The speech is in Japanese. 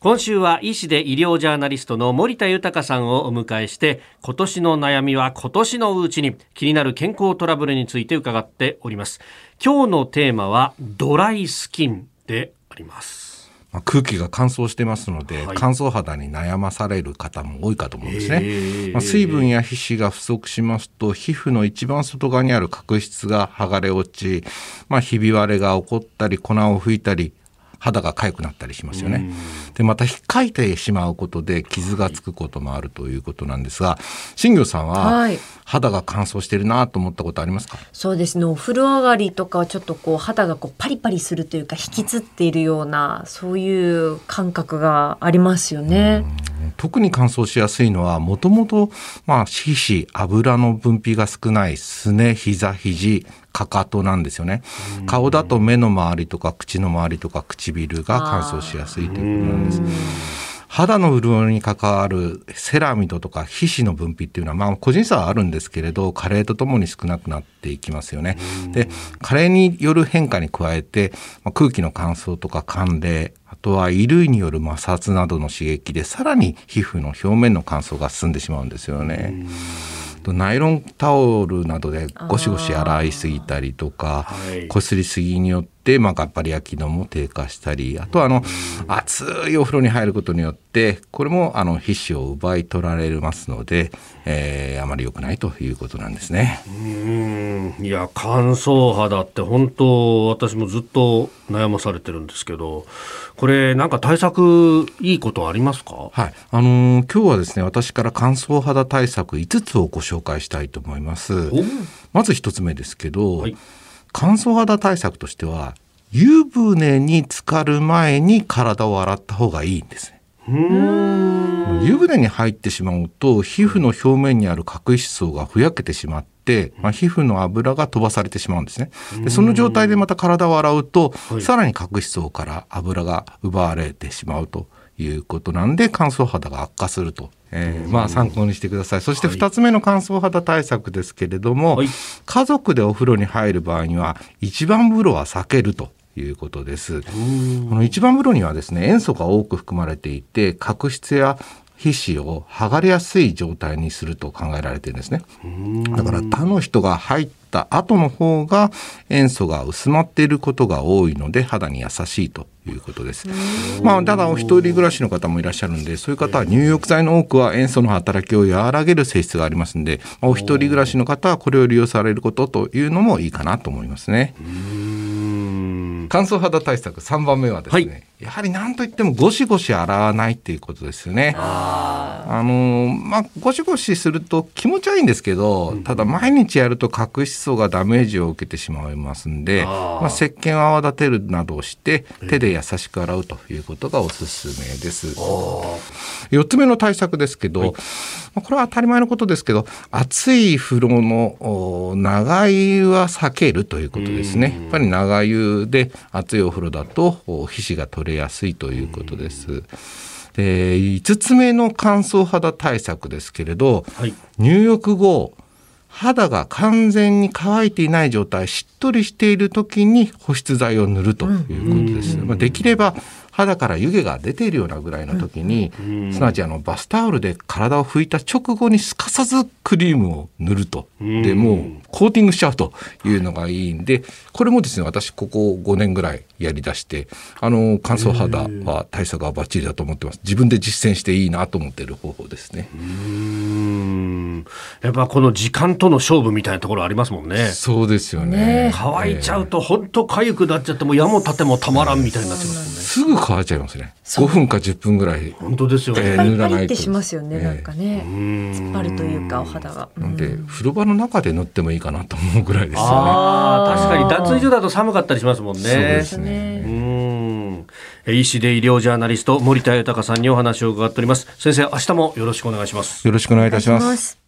今週は医師で医療ジャーナリストの森田豊さんをお迎えして今年の悩みは今年のうちに気になる健康トラブルについて伺っております。今日のテーマはドライスキンであります。まあ、空気が乾燥してますので、はい、乾燥肌に悩まされる方も多いかと思うんですね。まあ、水分や皮脂が不足しますと、皮膚の一番外側にある角質が剥がれ落ち、まあ、ひび割れが起こったり、粉を吹いたり、肌が痒くなったりしますよね。で、また引っかいてしまうことで傷がつくこともあるということなんですが、新業さんは肌が乾燥してるなと思ったことありますか、そうですね。お風呂上がりとかはちょっとこう肌がこうパリパリするというか引きつっているようなそういう感覚がありますよね。特に乾燥しやすいのはもともと皮脂油の分泌が少ないすね膝肘かかとなんですよね。顔だと目の周りとか口の周りとか唇が乾燥しやすいということなんです。肌の潤いに関わるセラミドとか皮脂の分泌っていうのは、まあ、個人差はあるんですけれど加齢とともに少なくなっていきますよね。で加齢による変化に加えて、まあ、空気の乾燥とか寒冷あとは衣類による摩擦などの刺激でさらに皮膚の表面の乾燥が進んでしまうんですよね。ナイロンタオルなどでゴシゴシ洗いすぎたりとか、こすりすぎによって、まあ、がっぱりや機能も低下したりあとはあの熱いお風呂に入ることによってこれもあの皮脂を奪い取られますので、えー、あまり良くないということなんですね。うん。いや乾燥肌って本当私もずっと悩まされてるんですけどこれなんか対策いいことありますか？はい。あのー、今日はですね私から乾燥肌対策5つをご紹介したいと思います。まず1つ目ですけど、はい乾燥肌対策としては湯船に浸かる前に体を洗った方がいいんですね。湯船に入ってしまうと皮膚の表面にある角質層がふやけてしまって、まあ、皮膚の油が飛ばされてしまうんですね。でその状態でまた体を洗うと、はい、さらに角質層から油が奪われてしまうということなんで乾燥肌が悪化するとえー、まあ参考にしてください。そして2つ目の乾燥肌対策ですけれども、はい、家族でお風呂に入る場合には一番風呂は避けるということです。この一番風呂にはですね、塩素が多く含まれていて、角質や皮脂を剥がれやすい状態にすると考えられてるんですね。だから他の人が入った後の方が塩素が薄まっていることが多いので肌に優しいということです。まあただお一人暮らしの方もいらっしゃるんでそういう方は入浴剤の多くは塩素の働きを和らげる性質がありますんで、お一人暮らしの方はこれを利用されることというのもいいかなと思いますね。乾燥肌対策3番目はですね、はい、やはり何といってもゴシゴシ洗わないっていうことですよね。あのまあゴシゴシすると気持ちはいいんですけど、ただ毎日やると角質層がダメージを受けてしまいますんで、まあ、石鹸を泡立てるなどをして手で優しく洗うということがおすすめです。4つ目の対策ですけど、はい、これは当たり前のことですけど熱い風呂の長湯は避けるということですね。やっぱり長湯で熱いお風呂だと皮脂が取れやすいということです。で5つ目の乾燥肌対策ですけれど、はい、入浴後肌が完全に乾いていない状態しっとりしている時に保湿剤を塗るということです。まあ、できれば肌から湯気が出ているようなぐらいの時に、すなわちあのバスタオルで体を拭いた直後にすかさずクリームを塗ると。でもうコーティングしちゃうというのがいいんでこれもですね私ここ5年ぐらいやりだしてあの乾燥肌は対策はバッチリだと思ってます自分で実践していいなと思っている方法ですね。やっぱこの時間との勝負みたいなところありますもんね。そうですよね。乾いちゃうと本当痒くなっちゃっても矢も立てもたまらんみたいになっちゃいますね。すぐ乾いちゃいますね。5分か10分ぐらい。本当ですよね。えー、塗らないと。しますよね、なんかね。突っ張るというかお肌が。なんで風呂場の中で塗ってもいいかなと思うぐらいですよね。ああ確かに脱衣所だと寒かったりしますもんね。そうですね。うん。医師で医療ジャーナリスト森田豊さんにお話を伺っております。先生明日もよろしくお願いします。よろしくお願いいたします。